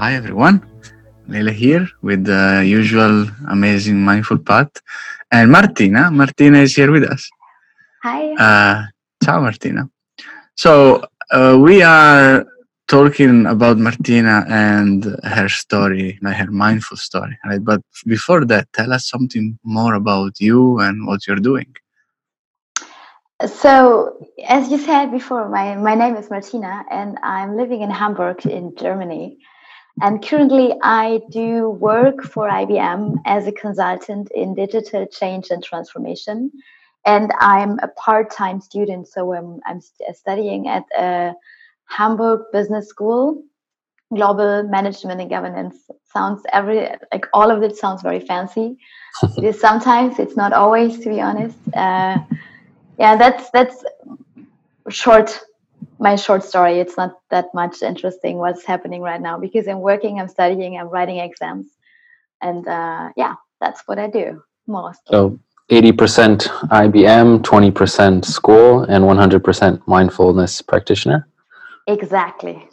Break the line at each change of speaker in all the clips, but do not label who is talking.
hi everyone. Lele here with the usual amazing mindful path. And Martina, Martina is here with us.
Hi.
Uh, ciao Martina. So uh, we are talking about Martina and her story, like her mindful story, right? But before that, tell us something more about you and what you're doing.
So, as you said before, my, my name is Martina and I'm living in Hamburg in Germany. And currently, I do work for IBM as a consultant in digital change and transformation. And I'm a part time student, so I'm, I'm studying at a Hamburg Business School. Global management and governance sounds every like all of it sounds very fancy. it is sometimes, it's not always, to be honest. Uh, yeah, that's that's short my short story. It's not that much interesting what's happening right now because I'm working, I'm studying, I'm writing exams, and uh, yeah, that's what I do most.
So 80% IBM, 20% school, and 100% mindfulness practitioner.
Exactly.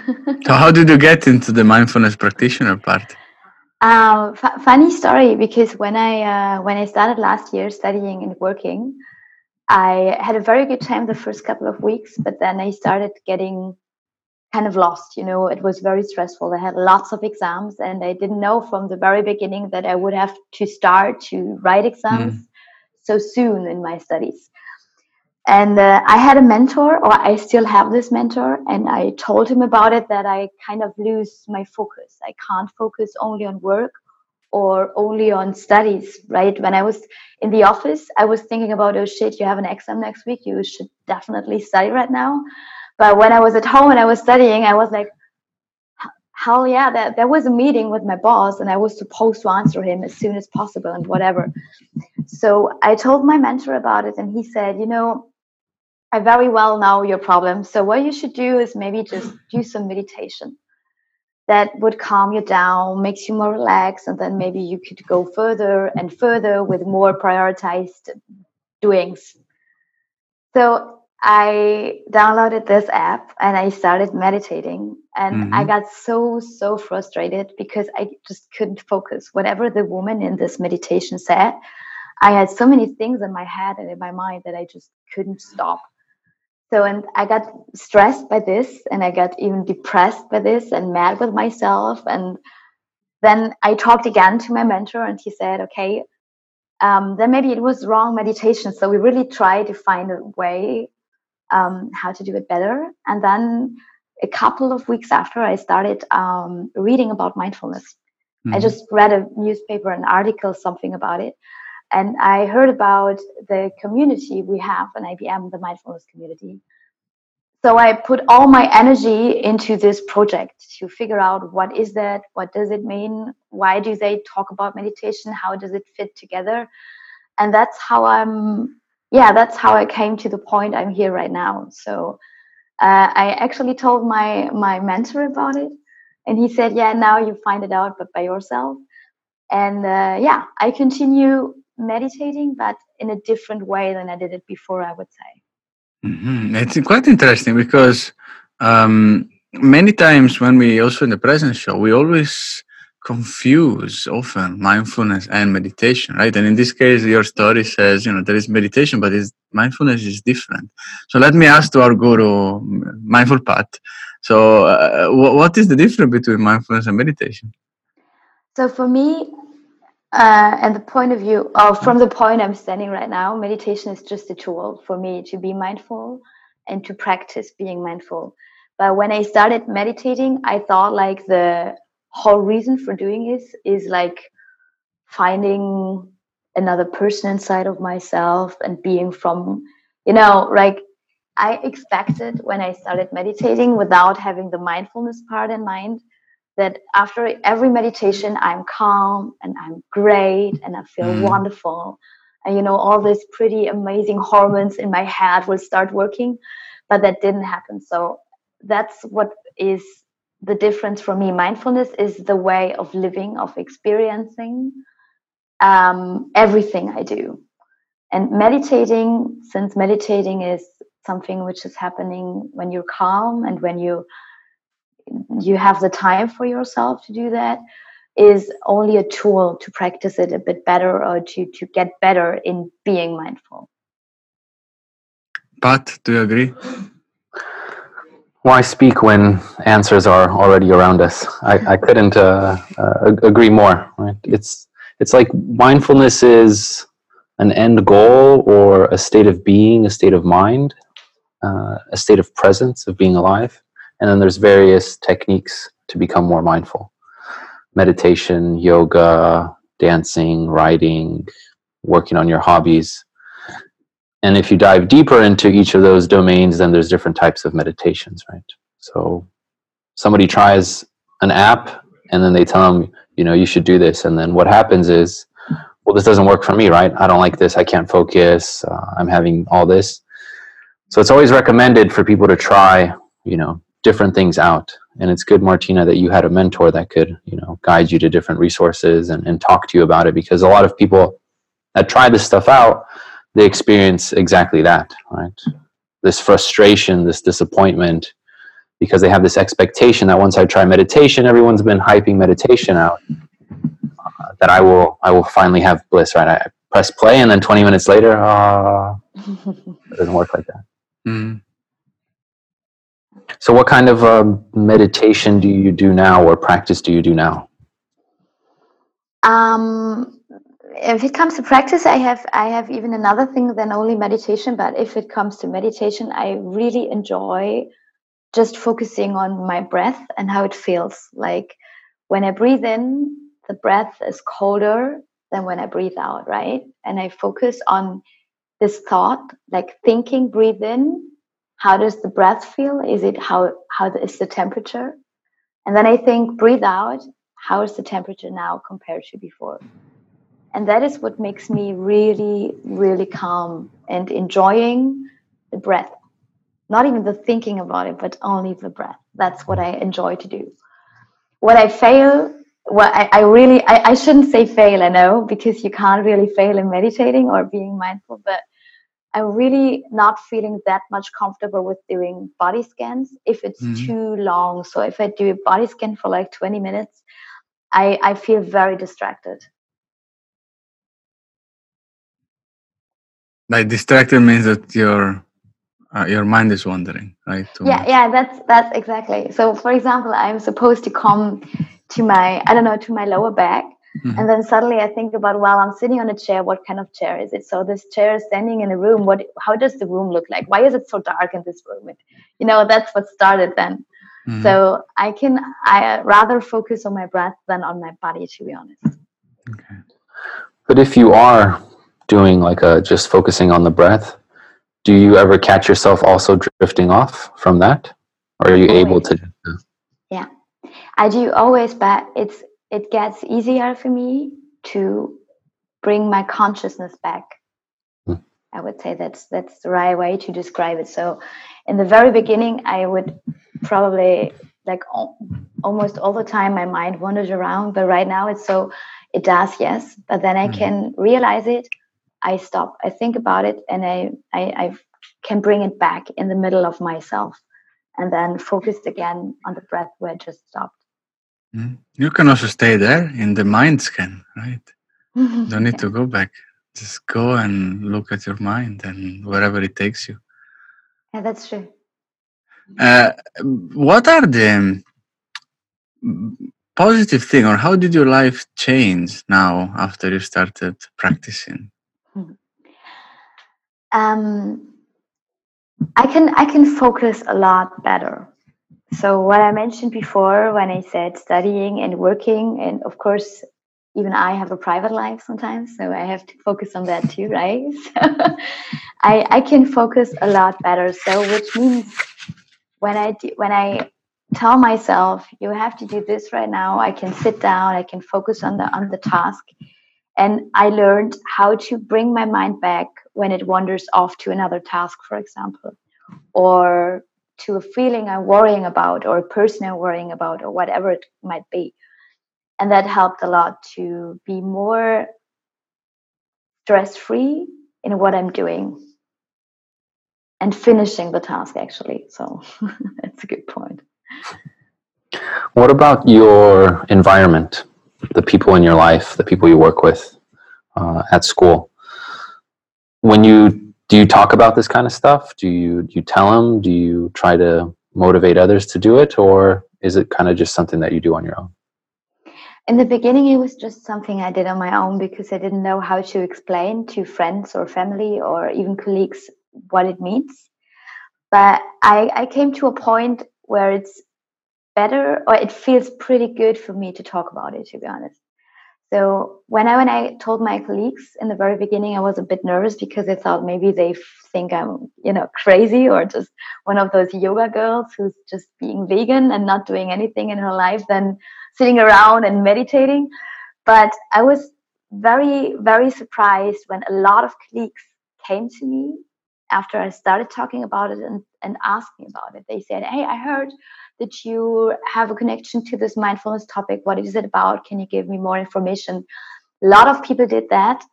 so, how did you get into the mindfulness practitioner part?
Um, f- funny story because when I uh, when I started last year studying and working, I had a very good time the first couple of weeks, but then I started getting kind of lost. You know, it was very stressful. I had lots of exams, and I didn't know from the very beginning that I would have to start to write exams mm. so soon in my studies. And uh, I had a mentor, or I still have this mentor, and I told him about it that I kind of lose my focus. I can't focus only on work or only on studies, right? When I was in the office, I was thinking about, oh shit, you have an exam next week. You should definitely study right now. But when I was at home and I was studying, I was like, hell yeah, that, there was a meeting with my boss and I was supposed to answer him as soon as possible and whatever. So I told my mentor about it and he said, you know, I very well know your problem. So what you should do is maybe just do some meditation that would calm you down, makes you more relaxed, and then maybe you could go further and further with more prioritized doings. So I downloaded this app and I started meditating, and mm-hmm. I got so so frustrated because I just couldn't focus. Whatever the woman in this meditation said, I had so many things in my head and in my mind that I just couldn't stop so and i got stressed by this and i got even depressed by this and mad with myself and then i talked again to my mentor and he said okay um, then maybe it was wrong meditation so we really tried to find a way um, how to do it better and then a couple of weeks after i started um, reading about mindfulness mm-hmm. i just read a newspaper an article something about it and I heard about the community we have in IBM, the mindfulness community. So I put all my energy into this project to figure out what is that, what does it mean, why do they talk about meditation, how does it fit together, and that's how I'm. Yeah, that's how I came to the point I'm here right now. So uh, I actually told my my mentor about it, and he said, "Yeah, now you find it out, but by yourself." And uh, yeah, I continue meditating, but in a different way than I did it before, I would say.
Mm-hmm. It's quite interesting because um, many times when we also in the present show, we always confuse often mindfulness and meditation, right? And in this case, your story says, you know, there is meditation, but mindfulness is different. So let me ask to our guru, Mindful Path. So, uh, what is the difference between mindfulness and meditation?
So, for me, uh, and the point of view, oh, from the point I'm standing right now, meditation is just a tool for me to be mindful and to practice being mindful. But when I started meditating, I thought like the whole reason for doing this is like finding another person inside of myself and being from, you know, like I expected when I started meditating without having the mindfulness part in mind that after every meditation i'm calm and i'm great and i feel mm. wonderful. And you know all these pretty amazing hormones in my head will start working but that didn't happen. So that's what is the difference for me. Mindfulness is the way of living of experiencing um, everything i do. And meditating since meditating is something which is happening when you're calm and when you you have the time for yourself to do that is only a tool to practice it a bit better or to to get better in being mindful.
But do you agree?
Why speak when answers are already around us? I, I couldn't uh, uh, agree more right? It's it's like mindfulness is an end goal or a state of being a state of mind uh, a state of presence of being alive and then there's various techniques to become more mindful meditation, yoga, dancing, writing, working on your hobbies. And if you dive deeper into each of those domains, then there's different types of meditations, right? So somebody tries an app and then they tell them, you know, you should do this. And then what happens is, well, this doesn't work for me, right? I don't like this. I can't focus. Uh, I'm having all this. So it's always recommended for people to try, you know, different things out. And it's good martina that you had a mentor that could you know guide you to different resources and, and talk to you about it because a lot of people that try this stuff out they experience exactly that right? This frustration this disappointment because they have this expectation that once i try meditation everyone's been hyping meditation out uh, that i will i will finally have bliss right? I press play and then 20 minutes later uh, it doesn't work like that. Mm. So, what kind of um, meditation do you do now, or practice do you do now?
Um, if it comes to practice, I have I have even another thing than only meditation. But if it comes to meditation, I really enjoy just focusing on my breath and how it feels. Like when I breathe in, the breath is colder than when I breathe out, right? And I focus on this thought, like thinking, breathe in, how does the breath feel? Is it how how is the temperature? And then i think breathe out how is the temperature now compared to before? And that is what makes me really really calm and enjoying the breath. Not even the thinking about it but only the breath. That's what i enjoy to do. What i fail well i, I really I, I shouldn't say fail i know because you can't really fail in meditating or being mindful but I'm really not feeling that much comfortable with doing body scans if it's mm-hmm. too long. So if I do a body scan for like 20 minutes, I, I feel very distracted.
Like distracted means that your uh, your mind is wandering, right?
Too yeah, much. yeah, that's that's exactly. So, for example, I'm supposed to come to my I don't know to my lower back, Mm-hmm. And then suddenly I think about, well, I'm sitting on a chair. What kind of chair is it? So this chair is standing in a room. What? How does the room look like? Why is it so dark in this room? you know, that's what started then. Mm-hmm. So I can I rather focus on my breath than on my body, to be honest.
Okay. But if you are doing like a just focusing on the breath, do you ever catch yourself also drifting off from that, or are you always. able to?
Yeah, I do always, but it's it gets easier for me to bring my consciousness back. Mm. I would say that's that's the right way to describe it. So, in the very beginning, I would probably like almost all the time my mind wanders around, but right now it's so it does yes, but then I mm. can realize it. I stop. I think about it, and I, I I can bring it back in the middle of myself, and then focus again on the breath where I just stopped.
Mm-hmm. You can also stay there in the mind scan, right? Don't need to go back. Just go and look at your mind and wherever it takes you.
Yeah, that's true.
Uh, what are the positive thing, or how did your life change now after you started practicing? Hmm.
Um, I can I can focus a lot better so what I mentioned before when I said studying and working, and of course, even I have a private life sometimes, so I have to focus on that too, right? So I I can focus a lot better. So which means when I do, when I tell myself you have to do this right now, I can sit down, I can focus on the on the task, and I learned how to bring my mind back when it wanders off to another task, for example, or to a feeling I'm worrying about or a person I'm worrying about or whatever it might be. And that helped a lot to be more stress free in what I'm doing and finishing the task actually. So that's a good point.
What about your environment, the people in your life, the people you work with uh, at school? When you do you talk about this kind of stuff? Do you do you tell them? Do you try to motivate others to do it, or is it kind of just something that you do on your own?
In the beginning, it was just something I did on my own because I didn't know how to explain to friends or family or even colleagues what it means. But I, I came to a point where it's better or it feels pretty good for me to talk about it, to be honest. So when I when I told my colleagues in the very beginning, I was a bit nervous because I thought maybe they think I'm you know crazy or just one of those yoga girls who's just being vegan and not doing anything in her life than sitting around and meditating. But I was very very surprised when a lot of colleagues came to me after I started talking about it and, and me about it. They said, Hey, I heard that you have a connection to this mindfulness topic. What is it about? Can you give me more information? A lot of people did that.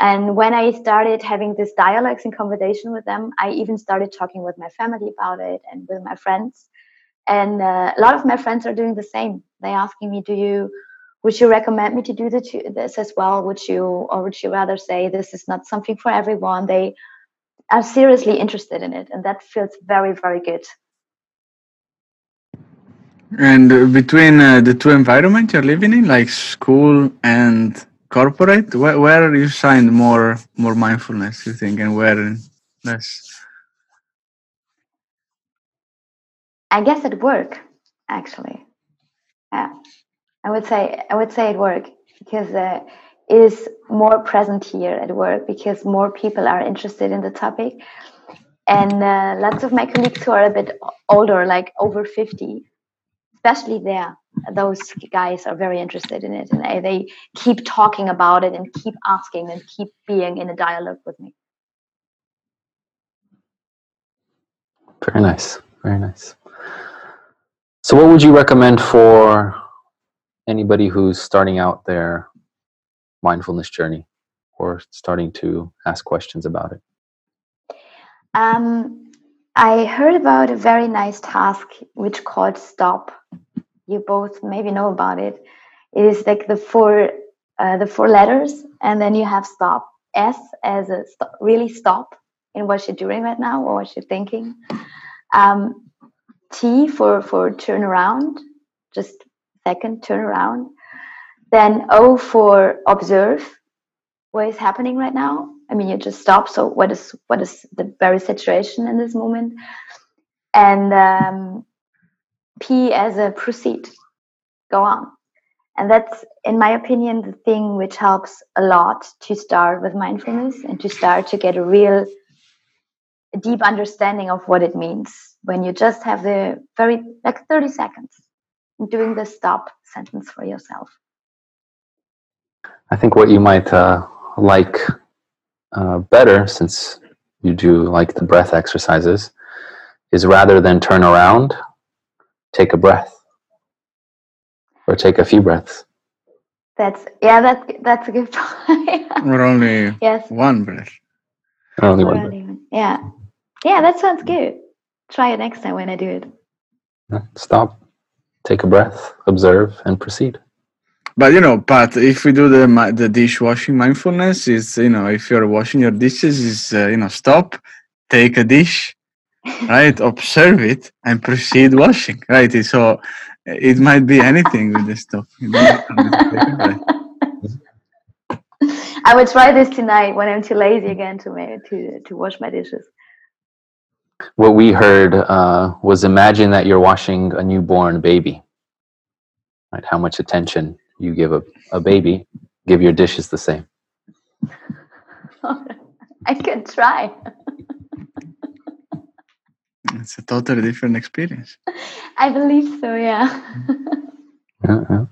And when I started having this dialogues and conversation with them, I even started talking with my family about it and with my friends. And uh, a lot of my friends are doing the same. They're asking me, "Do you, would you recommend me to do this as well? Would you, or would you rather say this is not something for everyone?" They are seriously interested in it, and that feels very, very good.
And between uh, the two environments you're living in, like school and corporate, where, where you find more more mindfulness, you think, and where less?
I guess at work, actually. Yeah, I would say I would say at work because uh, is more present here at work because more people are interested in the topic, and uh, lots of my colleagues who are a bit older, like over fifty, especially there those guys are very interested in it and they, they keep talking about it and keep asking and keep being in a dialogue with me.
Very nice very nice. So what would you recommend for anybody who's starting out their mindfulness journey or starting to ask questions about it
um, I heard about a very nice task which called Stop. You both maybe know about it. It is like the four uh, the four letters, and then you have Stop. S as a st- really stop in what you're doing right now or what you're thinking. Um, T for for turn around, just second turn around. Then O for observe what is happening right now I mean, you just stop. So what is what is the very situation in this moment? And um, P as a proceed, go on. And that's, in my opinion, the thing which helps a lot to start with mindfulness and to start to get a real deep understanding of what it means when you just have the very like 30 seconds doing the stop sentence for yourself.
I think what you might uh, like uh, better, since you do like the breath exercises, is rather than turn around, take a breath or take a few breaths.
That's yeah, that's that's a good point.
or only
yes.
one breath.
Or only one. Breath.
Yeah, yeah, that sounds good. Try it next time when I do it.
Stop, take a breath, observe, and proceed
but you know pat if we do the the dishwashing mindfulness is you know if you're washing your dishes is uh, you know stop take a dish right observe it and proceed washing right? So it might be anything with this stuff
i will try this tonight when i'm too lazy again to make, to to wash my dishes.
What we heard uh, was imagine that you're washing a newborn baby right? How much attention you give a, a baby, give your dishes the same.
I can try.
it's a totally different experience.
I believe so, yeah.
yeah.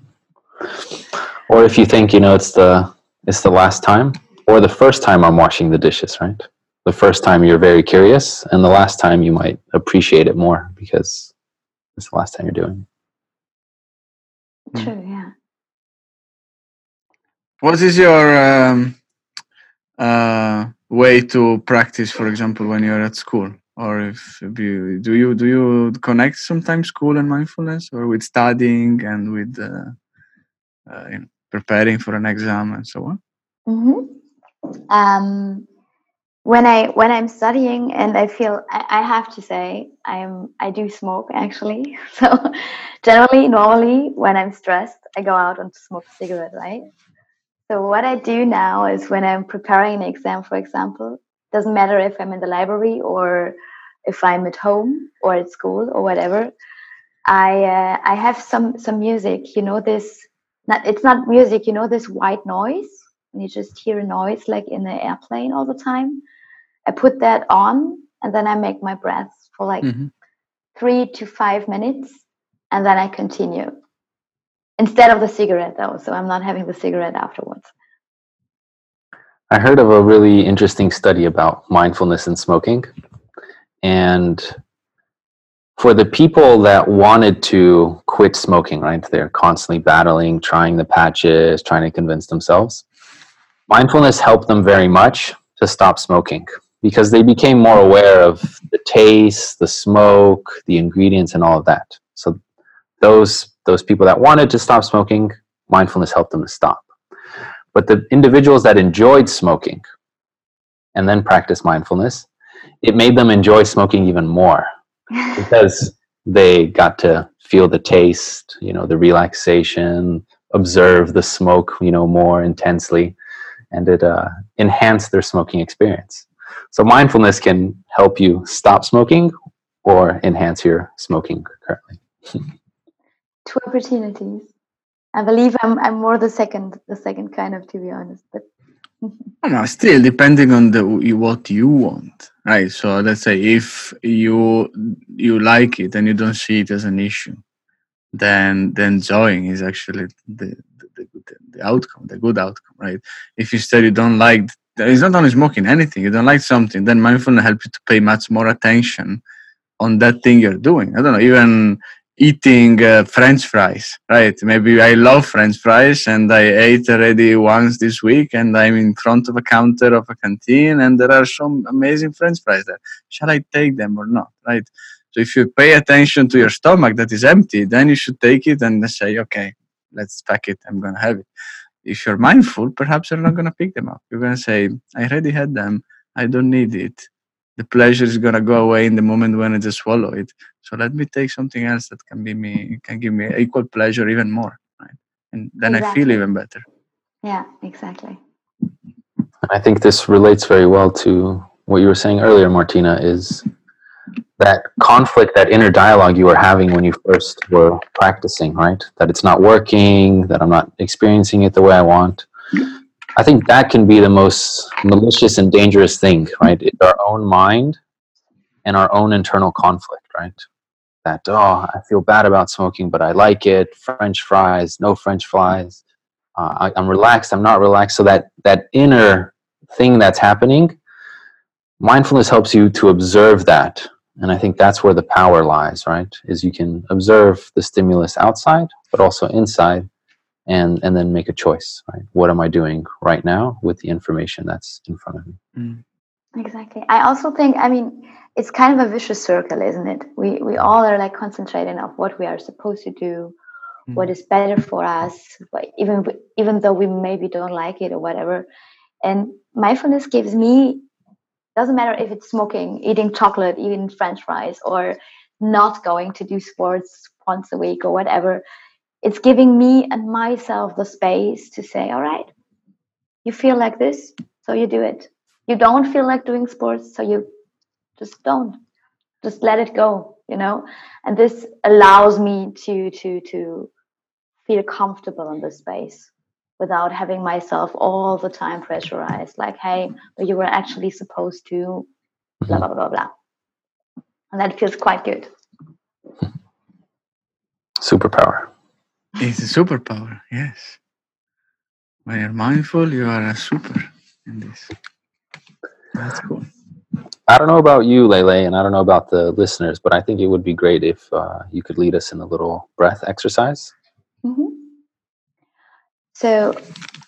Or if you think, you know, it's the it's the last time or the first time I'm washing the dishes, right? The first time you're very curious and the last time you might appreciate it more because it's the last time you're doing
it. True, yeah.
What is your um, uh, way to practice, for example, when you're at school or if you do you do you connect sometimes school and mindfulness, or with studying and with uh, uh, preparing for an exam and so on?
Mm-hmm. Um, when I when I'm studying and I feel I, I have to say I'm I do smoke actually. So generally, normally when I'm stressed, I go out and smoke a cigarette, right? So what I do now is when I'm preparing an exam, for example, doesn't matter if I'm in the library or if I'm at home or at school or whatever. I uh, I have some some music. You know this. Not, it's not music. You know this white noise when you just hear a noise like in the airplane all the time. I put that on and then I make my breaths for like mm-hmm. three to five minutes and then I continue. Instead of the cigarette though, so I'm not having the cigarette afterwards.
I heard of a really interesting study about mindfulness and smoking. And for the people that wanted to quit smoking, right? They're constantly battling, trying the patches, trying to convince themselves. Mindfulness helped them very much to stop smoking because they became more aware of the taste, the smoke, the ingredients, and all of that. So those those people that wanted to stop smoking, mindfulness helped them to stop. But the individuals that enjoyed smoking and then practiced mindfulness, it made them enjoy smoking even more because they got to feel the taste, you know, the relaxation, observe the smoke, you know, more intensely, and it uh, enhanced their smoking experience. So mindfulness can help you stop smoking or enhance your smoking currently.
Two opportunities. I believe I'm I'm more the second the second kind of to be honest, but
still depending on the what you want, right? So let's say if you you like it and you don't see it as an issue, then then enjoying is actually the the, the, the outcome, the good outcome, right? If instead you don't like it's not only smoking anything you don't like something then mindfulness helps you to pay much more attention on that thing you're doing i don't know even eating uh, french fries right maybe i love french fries and i ate already once this week and i'm in front of a counter of a canteen and there are some amazing french fries there shall i take them or not right so if you pay attention to your stomach that is empty then you should take it and say okay let's pack it i'm going to have it if you're mindful, perhaps you're not going to pick them up. You're going to say, I already had them. I don't need it. The pleasure is going to go away in the moment when I just swallow it. So let me take something else that can be me, can give me equal pleasure, even more. Right? And then exactly. I feel even better.
Yeah, exactly.
I think this relates very well to what you were saying earlier, Martina, is that conflict, that inner dialogue you were having when you first were practicing, right? That it's not working, that I'm not experiencing it the way I want. I think that can be the most malicious and dangerous thing, right? It's our own mind and our own internal conflict, right? That, oh, I feel bad about smoking, but I like it. French fries, no French fries. Uh, I, I'm relaxed, I'm not relaxed. So that, that inner thing that's happening, mindfulness helps you to observe that and I think that's where the power lies, right? Is you can observe the stimulus outside, but also inside, and and then make a choice, right? What am I doing right now with the information that's in front of me?
Mm. Exactly. I also think, I mean, it's kind of a vicious circle, isn't it? We we all are like concentrating on what we are supposed to do, mm. what is better for us, even even though we maybe don't like it or whatever. And mindfulness gives me doesn't matter if it's smoking, eating chocolate, eating French fries, or not going to do sports once a week or whatever. It's giving me and myself the space to say, all right, you feel like this, so you do it. You don't feel like doing sports, so you just don't. Just let it go, you know? And this allows me to to to feel comfortable in this space without having myself all the time pressurized like hey but you were actually supposed to blah blah blah blah and that feels quite good
superpower
it's a superpower yes when you're mindful you are a super in this that's cool
I don't know about you, Lele, and I don't know about the listeners, but I think it would be great if uh, you could lead us in a little breath exercise.
Mm-hmm. So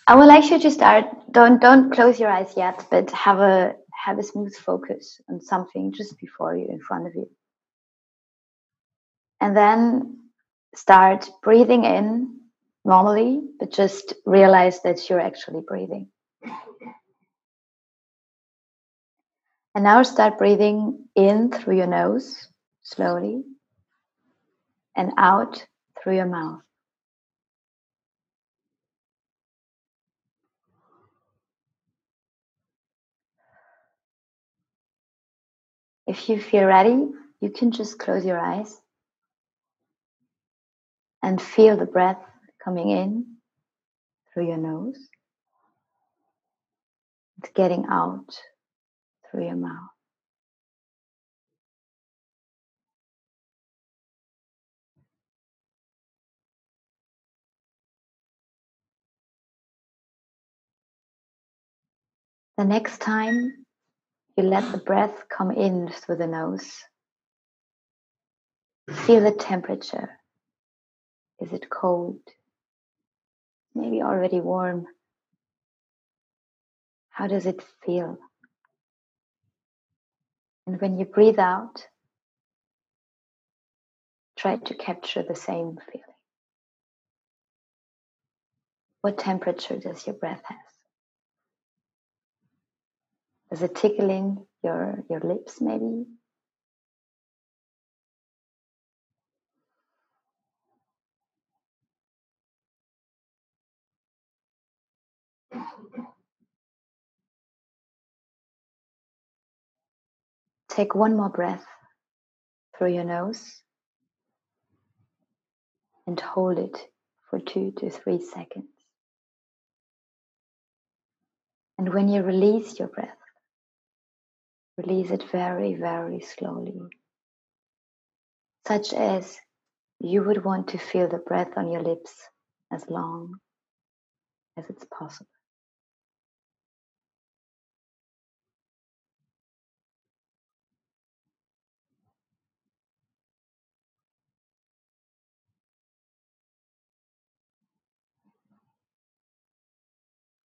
I would like you to start. Don't don't close your eyes yet, but have a have a smooth focus on something just before you, in front of you. And then start breathing in normally, but just realize that you're actually breathing. And now start breathing in through your nose slowly and out through your mouth. If you feel ready, you can just close your eyes and feel the breath coming in through your nose. It's getting out through your mouth. The next time you let the breath come in through the nose, feel the temperature. Is it cold? Maybe already warm. How does it feel? And when you breathe out, try to capture the same feeling. What temperature does your breath have? Is it tickling your, your lips maybe? Take one more breath through your nose and hold it for two to three seconds. And when you release your breath, release it very, very slowly, such as you would want to feel the breath on your lips as long as it's possible.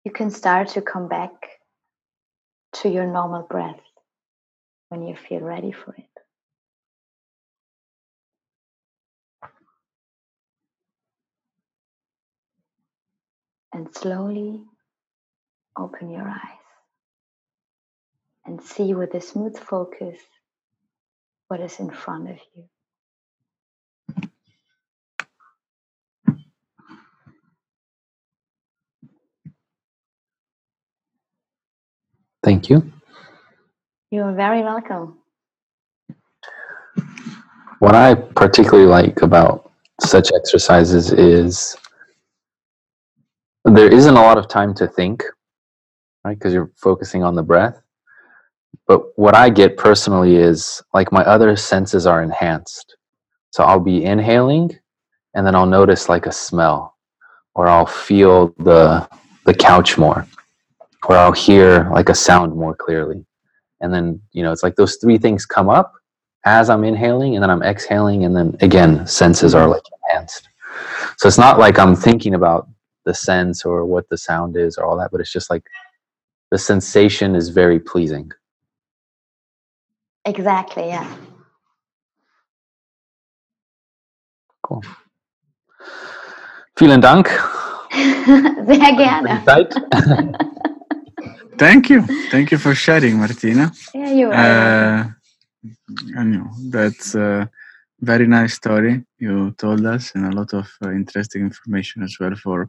You can start to come back to your normal breath when you feel ready for it. And slowly open your eyes and see with a smooth focus what is in front of you.
Thank you.
You're very welcome.
What I particularly like about such exercises is there isn't a lot of time to think, right? Because you're focusing on the breath. But what I get personally is like my other senses are enhanced. So I'll be inhaling and then I'll notice like a smell or I'll feel the the couch more or I'll hear like a sound more clearly. And then, you know, it's like those three things come up as I'm inhaling and then I'm exhaling and then again senses are like enhanced. So it's not like I'm thinking about the sense or what the sound is or all that, but it's just like the sensation is very pleasing.
Exactly, yeah.
Cool. Vielen Dank.
Sehr gerne.
Zeit.
Thank you. Thank you for sharing, Martina.
Yeah, you are.
Uh, I know that's a very nice story you told us, and a lot of uh, interesting information as well for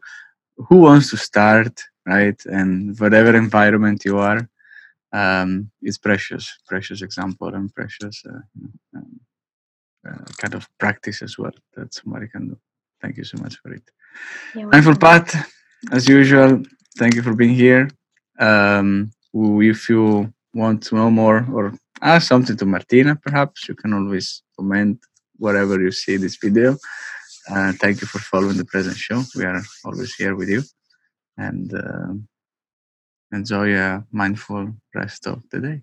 who wants to start, right? And whatever environment you are, um, it's precious, precious example and precious uh, um, uh, kind of practice as well that somebody can do. Thank you so much for it.
You're
Mindful
welcome.
As usual. Thank you for being here. Um, if you want to know more or ask something to Martina, perhaps you can always comment wherever you see this video. Uh, thank you for following the present show. We are always here with you, and um enjoy a mindful rest of the day.